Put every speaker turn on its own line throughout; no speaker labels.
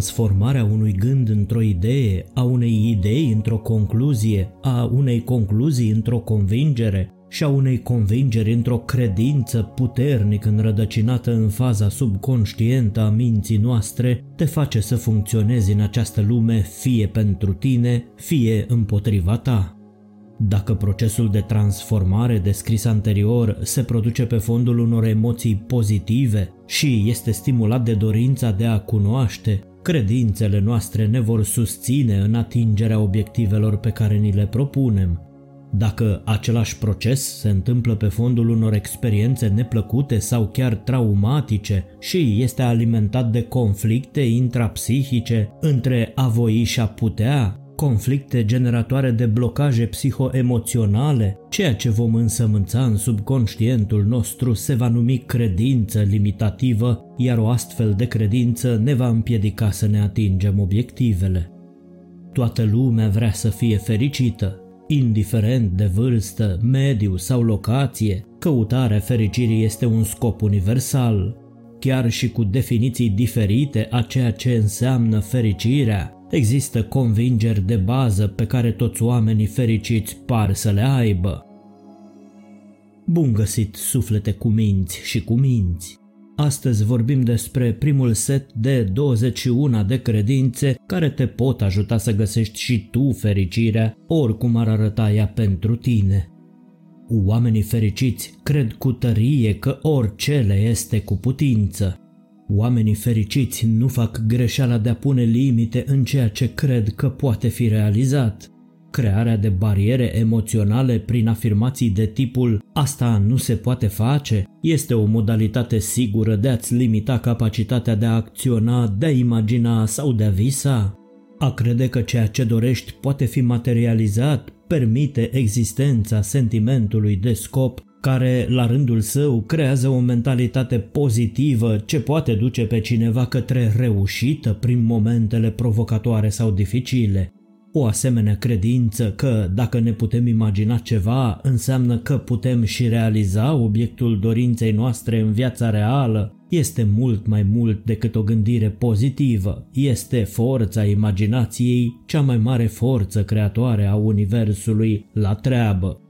transformarea unui gând într-o idee, a unei idei într-o concluzie, a unei concluzii într-o convingere și a unei convingeri într-o credință puternic înrădăcinată în faza subconștientă a minții noastre, te face să funcționezi în această lume fie pentru tine, fie împotriva ta. Dacă procesul de transformare descris anterior se produce pe fondul unor emoții pozitive și este stimulat de dorința de a cunoaște, credințele noastre ne vor susține în atingerea obiectivelor pe care ni le propunem. Dacă același proces se întâmplă pe fondul unor experiențe neplăcute sau chiar traumatice și este alimentat de conflicte intrapsihice între a voi și a putea, conflicte generatoare de blocaje psihoemoționale, ceea ce vom însămânța în subconștientul nostru se va numi credință limitativă, iar o astfel de credință ne va împiedica să ne atingem obiectivele. Toată lumea vrea să fie fericită, indiferent de vârstă, mediu sau locație, căutarea fericirii este un scop universal. Chiar și cu definiții diferite a ceea ce înseamnă fericirea, Există convingeri de bază pe care toți oamenii fericiți par să le aibă. Bun găsit, suflete cu minți și cu minți! Astăzi vorbim despre primul set de 21 de credințe care te pot ajuta să găsești și tu fericirea, oricum ar arăta ea pentru tine. Oamenii fericiți cred cu tărie că orice le este cu putință. Oamenii fericiți nu fac greșeala de a pune limite în ceea ce cred că poate fi realizat. Crearea de bariere emoționale prin afirmații de tipul asta nu se poate face este o modalitate sigură de a-ți limita capacitatea de a acționa, de a imagina sau de a visa. A crede că ceea ce dorești poate fi materializat permite existența sentimentului de scop care la rândul său creează o mentalitate pozitivă ce poate duce pe cineva către reușită prin momentele provocatoare sau dificile. O asemenea credință că dacă ne putem imagina ceva înseamnă că putem și realiza obiectul dorinței noastre în viața reală este mult mai mult decât o gândire pozitivă, este forța imaginației, cea mai mare forță creatoare a Universului la treabă.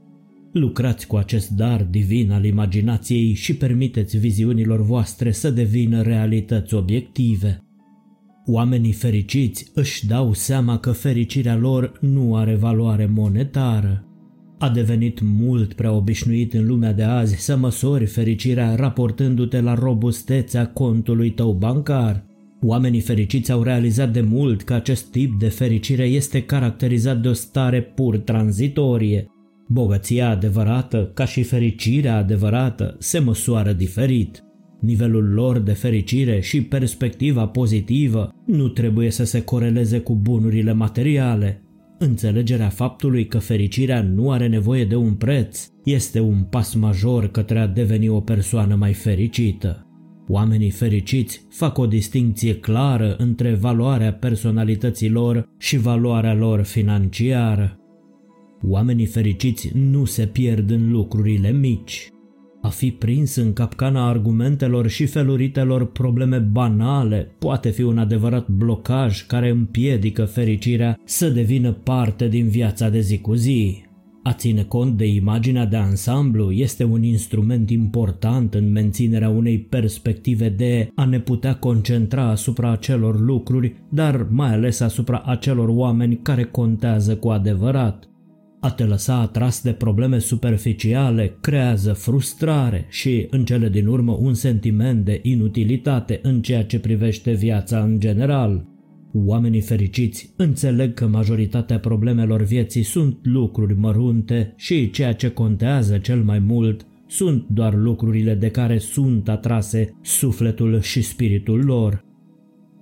Lucrați cu acest dar divin al imaginației și permiteți viziunilor voastre să devină realități obiective. Oamenii fericiți își dau seama că fericirea lor nu are valoare monetară. A devenit mult prea obișnuit în lumea de azi să măsori fericirea raportându-te la robustețea contului tău bancar. Oamenii fericiți au realizat de mult că acest tip de fericire este caracterizat de o stare pur tranzitorie, Bogăția adevărată, ca și fericirea adevărată, se măsoară diferit. Nivelul lor de fericire și perspectiva pozitivă nu trebuie să se coreleze cu bunurile materiale. Înțelegerea faptului că fericirea nu are nevoie de un preț este un pas major către a deveni o persoană mai fericită. Oamenii fericiți fac o distinție clară între valoarea personalității lor și valoarea lor financiară. Oamenii fericiți nu se pierd în lucrurile mici. A fi prins în capcana argumentelor și feluritelor probleme banale poate fi un adevărat blocaj care împiedică fericirea să devină parte din viața de zi cu zi. A ține cont de imaginea de ansamblu este un instrument important în menținerea unei perspective de a ne putea concentra asupra acelor lucruri, dar mai ales asupra acelor oameni care contează cu adevărat. A te lăsa atras de probleme superficiale creează frustrare și, în cele din urmă, un sentiment de inutilitate în ceea ce privește viața în general. Oamenii fericiți înțeleg că majoritatea problemelor vieții sunt lucruri mărunte și ceea ce contează cel mai mult sunt doar lucrurile de care sunt atrase sufletul și spiritul lor.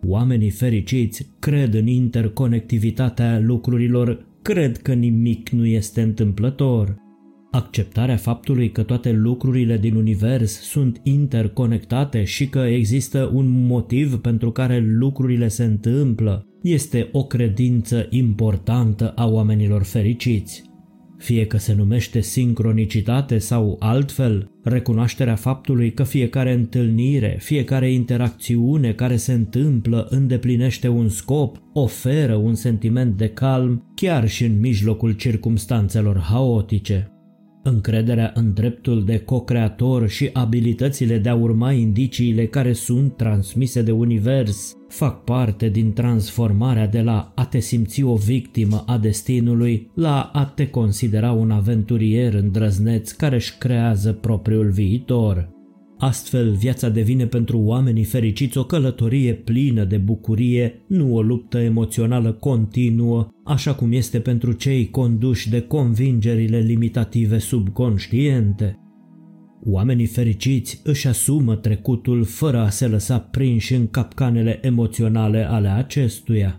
Oamenii fericiți cred în interconectivitatea lucrurilor cred că nimic nu este întâmplător. Acceptarea faptului că toate lucrurile din univers sunt interconectate și că există un motiv pentru care lucrurile se întâmplă este o credință importantă a oamenilor fericiți. Fie că se numește sincronicitate sau altfel, recunoașterea faptului că fiecare întâlnire, fiecare interacțiune care se întâmplă îndeplinește un scop, oferă un sentiment de calm chiar și în mijlocul circumstanțelor haotice. Încrederea în dreptul de co-creator și abilitățile de a urma indiciile care sunt transmise de univers fac parte din transformarea de la a te simți o victimă a destinului la a te considera un aventurier îndrăzneț care își creează propriul viitor. Astfel, viața devine pentru oamenii fericiți o călătorie plină de bucurie, nu o luptă emoțională continuă, așa cum este pentru cei conduși de convingerile limitative subconștiente. Oamenii fericiți își asumă trecutul fără a se lăsa prinși în capcanele emoționale ale acestuia.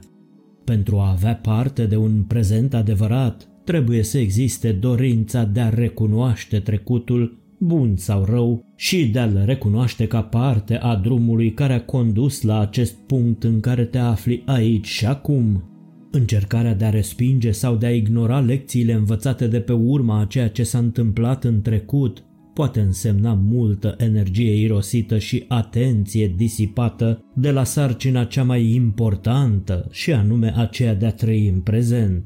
Pentru a avea parte de un prezent adevărat, trebuie să existe dorința de a recunoaște trecutul bun sau rău, și de a-l recunoaște ca parte a drumului care a condus la acest punct în care te afli aici și acum. Încercarea de a respinge sau de a ignora lecțiile învățate de pe urma a ceea ce s-a întâmplat în trecut poate însemna multă energie irosită și atenție disipată de la sarcina cea mai importantă și anume aceea de a trăi în prezent.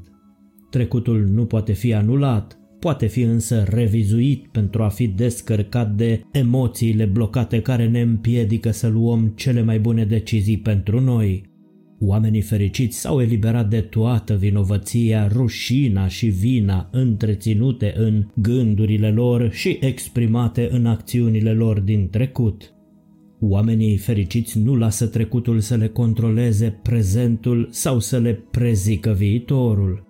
Trecutul nu poate fi anulat, poate fi însă revizuit pentru a fi descărcat de emoțiile blocate care ne împiedică să luăm cele mai bune decizii pentru noi. Oamenii fericiți s-au eliberat de toată vinovăția, rușina și vina întreținute în gândurile lor și exprimate în acțiunile lor din trecut. Oamenii fericiți nu lasă trecutul să le controleze prezentul sau să le prezică viitorul.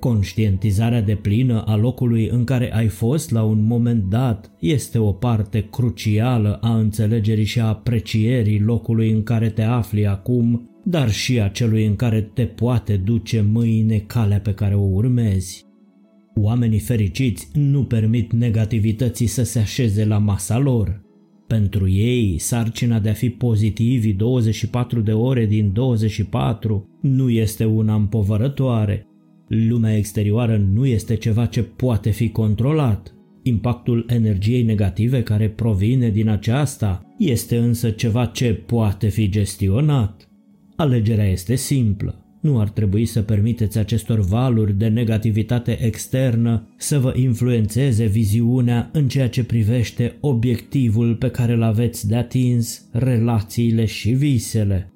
Conștientizarea de plină a locului în care ai fost la un moment dat este o parte crucială a înțelegerii și a aprecierii locului în care te afli acum, dar și a celui în care te poate duce mâine calea pe care o urmezi. Oamenii fericiți nu permit negativității să se așeze la masa lor. Pentru ei, sarcina de a fi pozitivi 24 de ore din 24 nu este una împovărătoare, Lumea exterioară nu este ceva ce poate fi controlat. Impactul energiei negative care provine din aceasta este însă ceva ce poate fi gestionat. Alegerea este simplă. Nu ar trebui să permiteți acestor valuri de negativitate externă să vă influențeze viziunea în ceea ce privește obiectivul pe care îl aveți de atins, relațiile și visele.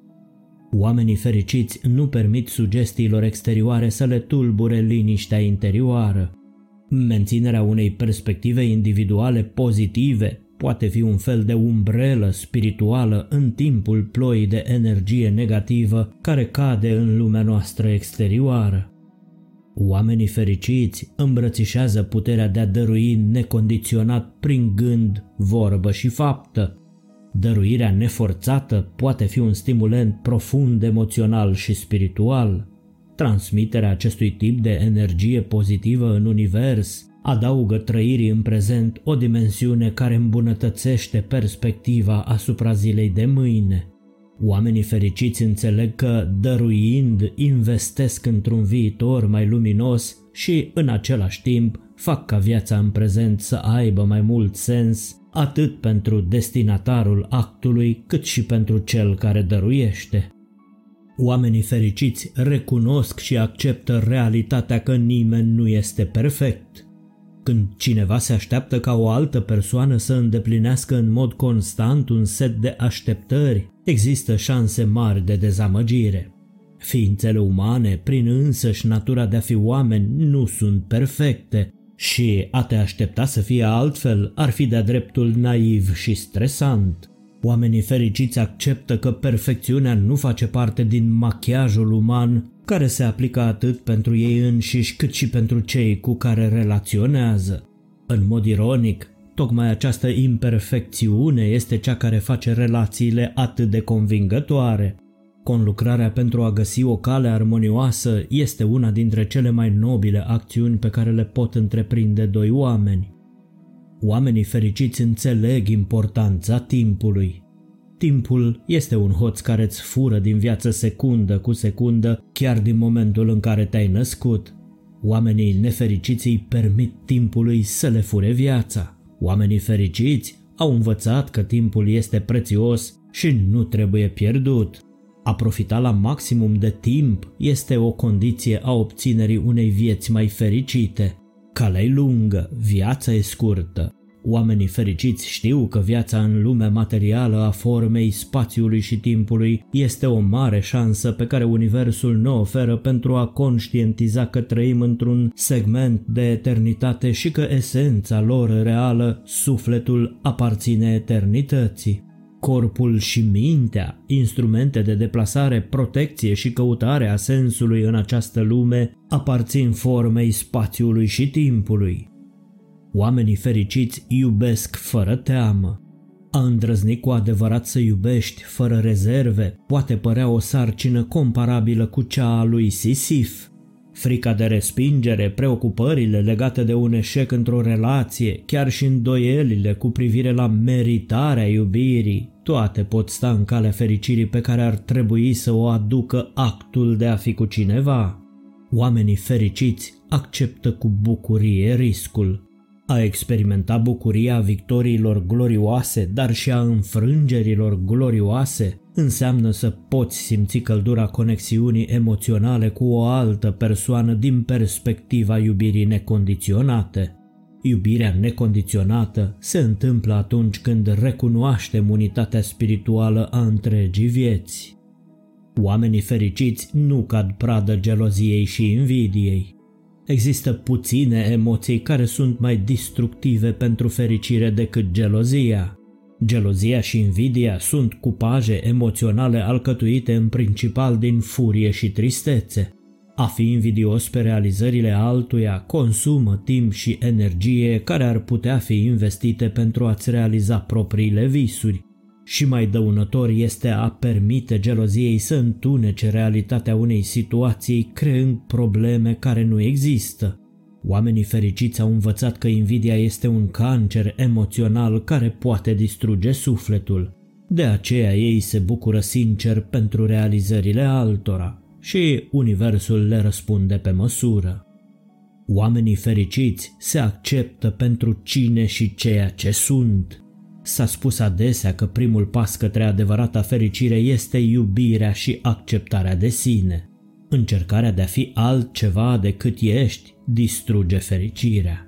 Oamenii fericiți nu permit sugestiilor exterioare să le tulbure liniștea interioară. Menținerea unei perspective individuale pozitive poate fi un fel de umbrelă spirituală în timpul ploii de energie negativă care cade în lumea noastră exterioară. Oamenii fericiți îmbrățișează puterea de a dărui necondiționat prin gând, vorbă și faptă, Dăruirea neforțată poate fi un stimulent profund emoțional și spiritual. Transmiterea acestui tip de energie pozitivă în univers adaugă trăirii în prezent o dimensiune care îmbunătățește perspectiva asupra zilei de mâine. Oamenii fericiți înțeleg că, dăruind, investesc într-un viitor mai luminos și, în același timp, fac ca viața în prezent să aibă mai mult sens atât pentru destinatarul actului, cât și pentru cel care dăruiește. Oamenii fericiți recunosc și acceptă realitatea că nimeni nu este perfect. Când cineva se așteaptă ca o altă persoană să îndeplinească în mod constant un set de așteptări, există șanse mari de dezamăgire. Ființele umane, prin însăși natura de a fi oameni, nu sunt perfecte și a te aștepta să fie altfel ar fi de-a dreptul naiv și stresant. Oamenii fericiți acceptă că perfecțiunea nu face parte din machiajul uman care se aplică atât pentru ei înșiși cât și pentru cei cu care relaționează. În mod ironic, tocmai această imperfecțiune este cea care face relațiile atât de convingătoare. Conlucrarea pentru a găsi o cale armonioasă este una dintre cele mai nobile acțiuni pe care le pot întreprinde doi oameni. Oamenii fericiți înțeleg importanța timpului. Timpul este un hoț care îți fură din viață secundă cu secundă, chiar din momentul în care te-ai născut. Oamenii nefericiți îi permit timpului să le fure viața. Oamenii fericiți au învățat că timpul este prețios și nu trebuie pierdut. A profita la maximum de timp este o condiție a obținerii unei vieți mai fericite. Calea lungă, viața e scurtă. Oamenii fericiți știu că viața în lumea materială a formei, spațiului și timpului este o mare șansă pe care Universul ne oferă pentru a conștientiza că trăim într-un segment de eternitate și că esența lor reală, sufletul, aparține eternității. Corpul și mintea, instrumente de deplasare, protecție și căutare a sensului în această lume, aparțin formei spațiului și timpului. Oamenii fericiți iubesc fără teamă. A îndrăzni cu adevărat să iubești fără rezerve poate părea o sarcină comparabilă cu cea a lui Sisif. Frica de respingere, preocupările legate de un eșec într-o relație, chiar și îndoielile cu privire la meritarea iubirii, toate pot sta în calea fericirii pe care ar trebui să o aducă actul de a fi cu cineva. Oamenii fericiți acceptă cu bucurie riscul. A experimenta bucuria victoriilor glorioase, dar și a înfrângerilor glorioase, înseamnă să poți simți căldura conexiunii emoționale cu o altă persoană din perspectiva iubirii necondiționate. Iubirea necondiționată se întâmplă atunci când recunoaștem unitatea spirituală a întregii vieți. Oamenii fericiți nu cad pradă geloziei și invidiei. Există puține emoții care sunt mai destructive pentru fericire decât gelozia. Gelozia și invidia sunt cupaje emoționale alcătuite în principal din furie și tristețe. A fi invidios pe realizările altuia consumă timp și energie care ar putea fi investite pentru a-ți realiza propriile visuri. Și mai dăunător este a permite geloziei să întunece realitatea unei situații creând probleme care nu există. Oamenii fericiți au învățat că invidia este un cancer emoțional care poate distruge sufletul. De aceea ei se bucură sincer pentru realizările altora și universul le răspunde pe măsură. Oamenii fericiți se acceptă pentru cine și ceea ce sunt. S-a spus adesea că primul pas către adevărata fericire este iubirea și acceptarea de sine. Încercarea de a fi altceva decât ești distruge fericirea.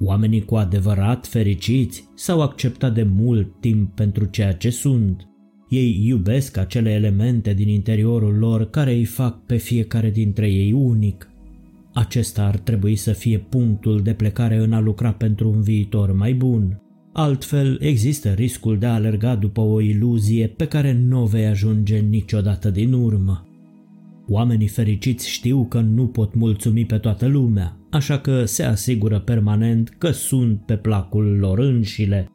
Oamenii cu adevărat fericiți s-au acceptat de mult timp pentru ceea ce sunt. Ei iubesc acele elemente din interiorul lor care îi fac pe fiecare dintre ei unic. Acesta ar trebui să fie punctul de plecare în a lucra pentru un viitor mai bun. Altfel, există riscul de a alerga după o iluzie pe care nu vei ajunge niciodată din urmă. Oamenii fericiți știu că nu pot mulțumi pe toată lumea, așa că se asigură permanent că sunt pe placul lor înșile.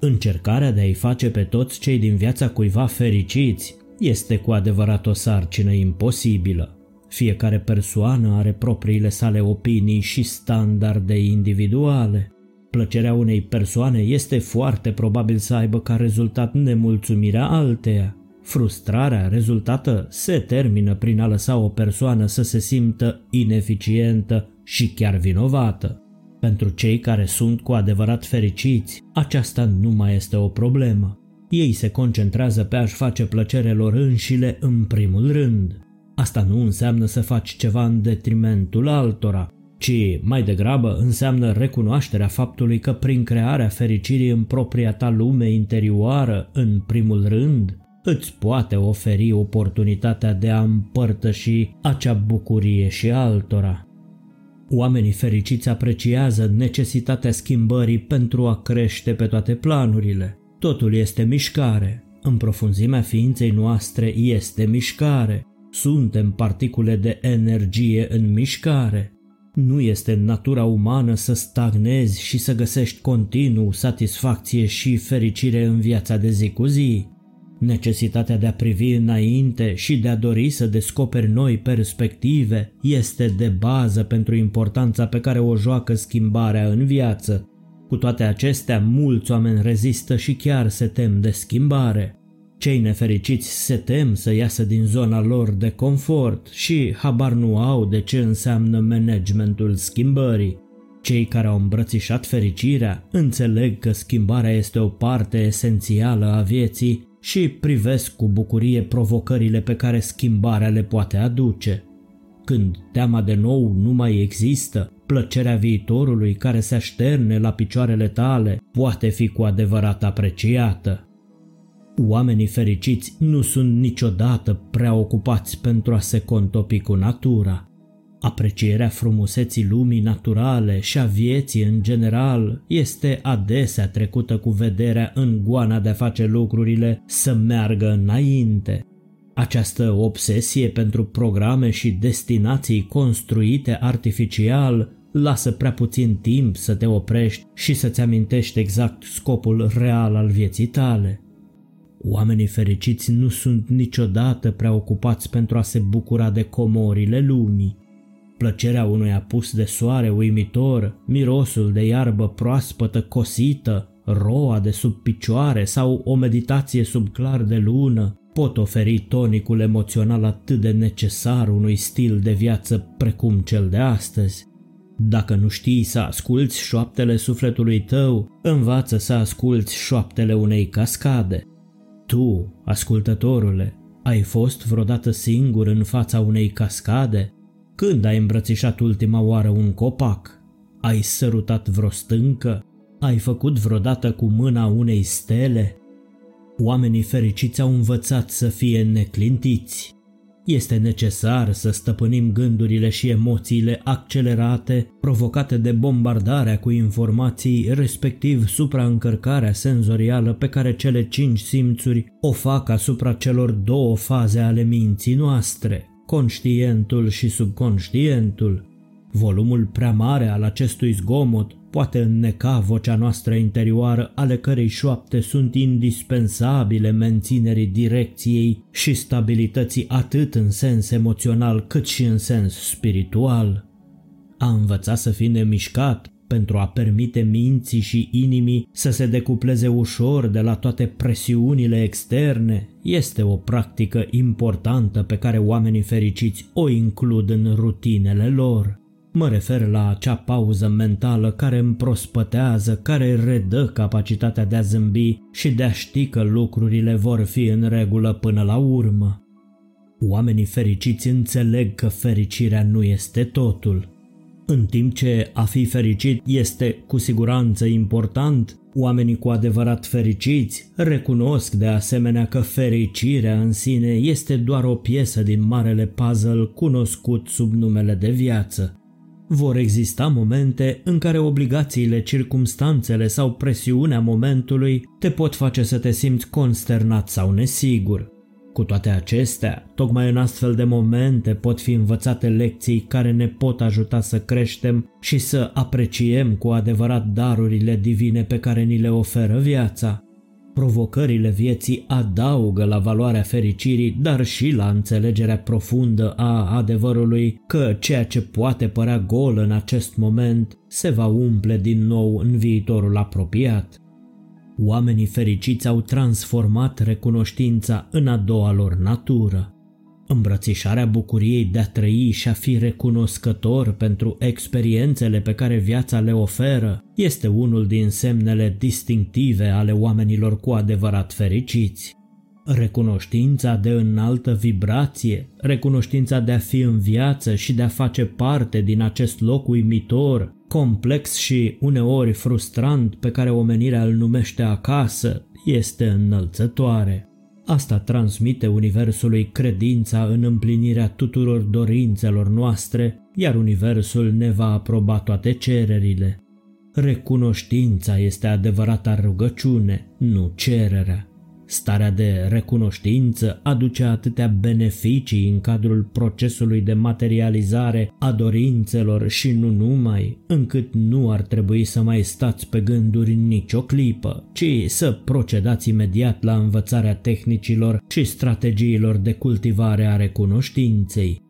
Încercarea de a-i face pe toți cei din viața cuiva fericiți este cu adevărat o sarcină imposibilă. Fiecare persoană are propriile sale opinii și standarde individuale. Plăcerea unei persoane este foarte probabil să aibă ca rezultat nemulțumirea alteia. Frustrarea rezultată se termină prin a lăsa o persoană să se simtă ineficientă și chiar vinovată. Pentru cei care sunt cu adevărat fericiți, aceasta nu mai este o problemă. Ei se concentrează pe a-și face plăcere lor înșile în primul rând. Asta nu înseamnă să faci ceva în detrimentul altora, ci mai degrabă înseamnă recunoașterea faptului că prin crearea fericirii în propria ta lume interioară, în primul rând, îți poate oferi oportunitatea de a împărtăși acea bucurie și altora. Oamenii fericiți apreciază necesitatea schimbării pentru a crește pe toate planurile. Totul este mișcare. În profunzimea ființei noastre este mișcare. Suntem particule de energie în mișcare. Nu este natura umană să stagnezi și să găsești continuu satisfacție și fericire în viața de zi cu zi. Necesitatea de a privi înainte și de a dori să descoperi noi perspective este de bază pentru importanța pe care o joacă schimbarea în viață. Cu toate acestea, mulți oameni rezistă și chiar se tem de schimbare. Cei nefericiți se tem să iasă din zona lor de confort și habar nu au de ce înseamnă managementul schimbării. Cei care au îmbrățișat fericirea înțeleg că schimbarea este o parte esențială a vieții și privesc cu bucurie provocările pe care schimbarea le poate aduce. Când teama de nou nu mai există, plăcerea viitorului care se așterne la picioarele tale poate fi cu adevărat apreciată. Oamenii fericiți nu sunt niciodată prea ocupați pentru a se contopi cu natura. Aprecierea frumuseții lumii naturale și a vieții în general este adesea trecută cu vederea în goana de a face lucrurile să meargă înainte. Această obsesie pentru programe și destinații construite artificial lasă prea puțin timp să te oprești și să-ți amintești exact scopul real al vieții tale. Oamenii fericiți nu sunt niciodată preocupați pentru a se bucura de comorile lumii. Plăcerea unui apus de soare uimitor, mirosul de iarbă proaspătă cosită, roa de sub picioare sau o meditație sub clar de lună pot oferi tonicul emoțional atât de necesar unui stil de viață precum cel de astăzi. Dacă nu știi să asculți șoaptele sufletului tău, învață să asculți șoaptele unei cascade. Tu, ascultătorule, ai fost vreodată singur în fața unei cascade? Când ai îmbrățișat ultima oară un copac? Ai sărutat vreo stâncă? Ai făcut vreodată cu mâna unei stele? Oamenii fericiți au învățat să fie neclintiți. Este necesar să stăpânim gândurile și emoțiile accelerate provocate de bombardarea cu informații, respectiv supraîncărcarea senzorială pe care cele cinci simțuri o fac asupra celor două faze ale minții noastre, conștientul și subconștientul. Volumul prea mare al acestui zgomot poate înneca vocea noastră interioară, ale cărei șoapte sunt indispensabile menținerii direcției și stabilității atât în sens emoțional cât și în sens spiritual. A învăța să fii nemișcat pentru a permite minții și inimii să se decupleze ușor de la toate presiunile externe este o practică importantă pe care oamenii fericiți o includ în rutinele lor. Mă refer la acea pauză mentală care împrospătează, care redă capacitatea de a zâmbi și de a ști că lucrurile vor fi în regulă până la urmă. Oamenii fericiți înțeleg că fericirea nu este totul. În timp ce a fi fericit este cu siguranță important, oamenii cu adevărat fericiți recunosc de asemenea că fericirea în sine este doar o piesă din marele puzzle cunoscut sub numele de viață. Vor exista momente în care obligațiile, circumstanțele sau presiunea momentului te pot face să te simți consternat sau nesigur. Cu toate acestea, tocmai în astfel de momente pot fi învățate lecții care ne pot ajuta să creștem și să apreciem cu adevărat darurile divine pe care ni le oferă viața. Provocările vieții adaugă la valoarea fericirii, dar și la înțelegerea profundă a adevărului că ceea ce poate părea gol în acest moment se va umple din nou în viitorul apropiat. Oamenii fericiți au transformat recunoștința în a doua lor natură. Îmbrățișarea bucuriei de a trăi și a fi recunoscător pentru experiențele pe care viața le oferă este unul din semnele distinctive ale oamenilor cu adevărat fericiți. Recunoștința de înaltă vibrație, recunoștința de a fi în viață și de a face parte din acest loc uimitor, complex și uneori frustrant pe care omenirea îl numește acasă, este înălțătoare. Asta transmite Universului credința în împlinirea tuturor dorințelor noastre, iar Universul ne va aproba toate cererile. Recunoștința este adevărata rugăciune, nu cererea. Starea de recunoștință aduce atâtea beneficii în cadrul procesului de materializare a dorințelor și nu numai, încât nu ar trebui să mai stați pe gânduri nicio clipă, ci să procedați imediat la învățarea tehnicilor și strategiilor de cultivare a recunoștinței.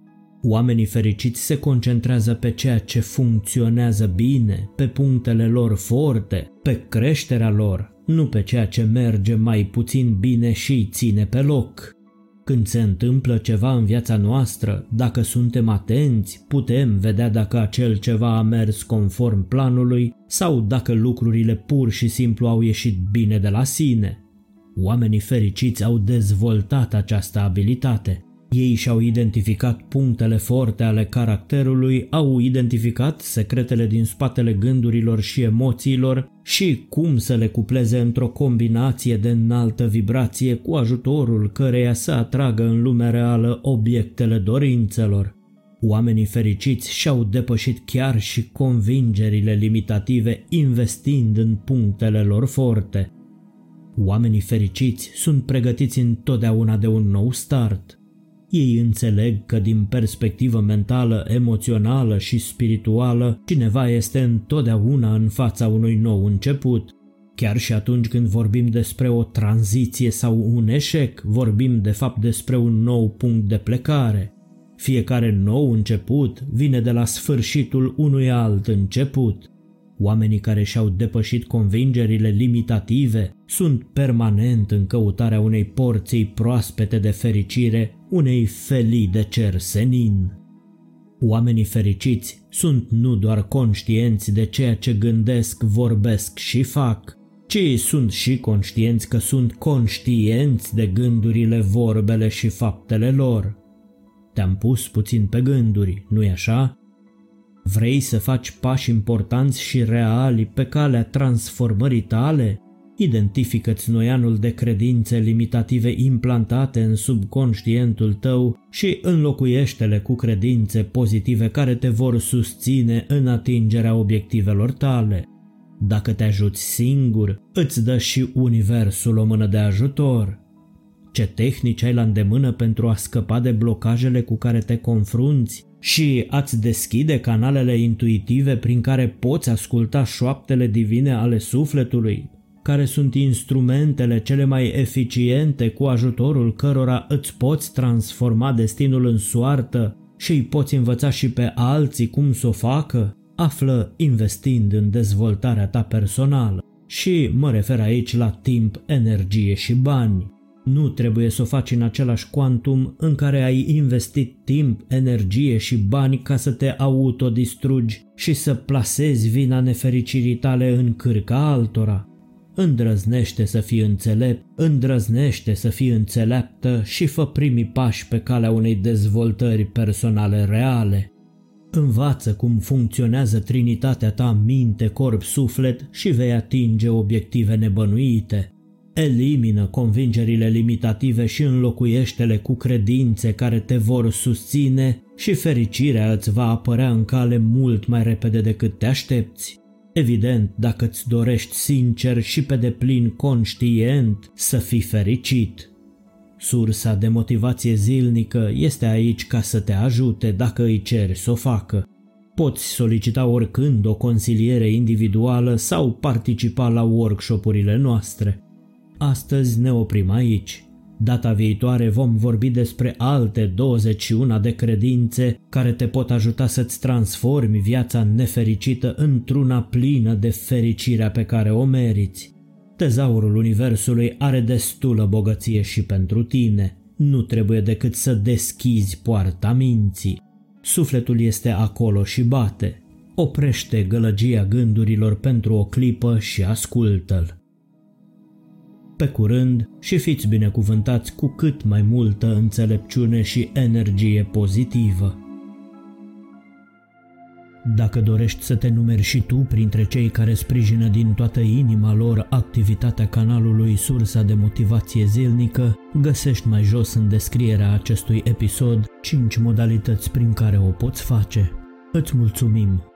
Oamenii fericiți se concentrează pe ceea ce funcționează bine, pe punctele lor forte, pe creșterea lor, nu pe ceea ce merge mai puțin bine și îi ține pe loc. Când se întâmplă ceva în viața noastră, dacă suntem atenți, putem vedea dacă acel ceva a mers conform planului sau dacă lucrurile pur și simplu au ieșit bine de la sine. Oamenii fericiți au dezvoltat această abilitate. Ei și-au identificat punctele forte ale caracterului, au identificat secretele din spatele gândurilor și emoțiilor și cum să le cupleze într-o combinație de înaltă vibrație cu ajutorul căreia să atragă în lumea reală obiectele dorințelor. Oamenii fericiți și-au depășit chiar și convingerile limitative investind în punctele lor forte. Oamenii fericiți sunt pregătiți întotdeauna de un nou start – ei înțeleg că din perspectivă mentală, emoțională și spirituală, cineva este întotdeauna în fața unui nou început. Chiar și atunci când vorbim despre o tranziție sau un eșec, vorbim de fapt despre un nou punct de plecare. Fiecare nou început vine de la sfârșitul unui alt început. Oamenii care și-au depășit convingerile limitative sunt permanent în căutarea unei porții proaspete de fericire, unei felii de cer senin. Oamenii fericiți sunt nu doar conștienți de ceea ce gândesc, vorbesc și fac, ci sunt și conștienți că sunt conștienți de gândurile, vorbele și faptele lor. Te-am pus puțin pe gânduri, nu-i așa? Vrei să faci pași importanți și reali pe calea transformării tale? Identifică-ți noianul de credințe limitative implantate în subconștientul tău și înlocuiește-le cu credințe pozitive care te vor susține în atingerea obiectivelor tale. Dacă te ajuți singur, îți dă și universul o mână de ajutor. Ce tehnici ai la îndemână pentru a scăpa de blocajele cu care te confrunți și ați deschide canalele intuitive prin care poți asculta șoaptele divine ale sufletului, care sunt instrumentele cele mai eficiente cu ajutorul cărora îți poți transforma destinul în soartă și îi poți învăța și pe alții cum să o facă, află investind în dezvoltarea ta personală. Și mă refer aici la timp, energie și bani. Nu trebuie să o faci în același quantum în care ai investit timp, energie și bani ca să te autodistrugi și să plasezi vina nefericirii tale în cârca altora. Îndrăznește să fii înțelept, îndrăznește să fii înțeleaptă și fă primii pași pe calea unei dezvoltări personale reale. Învață cum funcționează trinitatea ta minte, corp, suflet și vei atinge obiective nebănuite. Elimină convingerile limitative și înlocuiește-le cu credințe care te vor susține și fericirea îți va apărea în cale mult mai repede decât te aștepți. Evident, dacă îți dorești sincer și pe deplin conștient să fii fericit. Sursa de motivație zilnică este aici ca să te ajute dacă îi ceri să o facă. Poți solicita oricând o consiliere individuală sau participa la workshopurile noastre. Astăzi ne oprim aici. Data viitoare vom vorbi despre alte 21 de credințe care te pot ajuta să-ți transformi viața nefericită într-una plină de fericirea pe care o meriți. Tezaurul Universului are destulă bogăție și pentru tine. Nu trebuie decât să deschizi poarta minții. Sufletul este acolo și bate. Oprește gălăgia gândurilor pentru o clipă și ascultă-l pe curând și fiți binecuvântați cu cât mai multă înțelepciune și energie pozitivă. Dacă dorești să te numeri și tu printre cei care sprijină din toată inima lor activitatea canalului Sursa de Motivație Zilnică, găsești mai jos în descrierea acestui episod 5 modalități prin care o poți face. Îți mulțumim!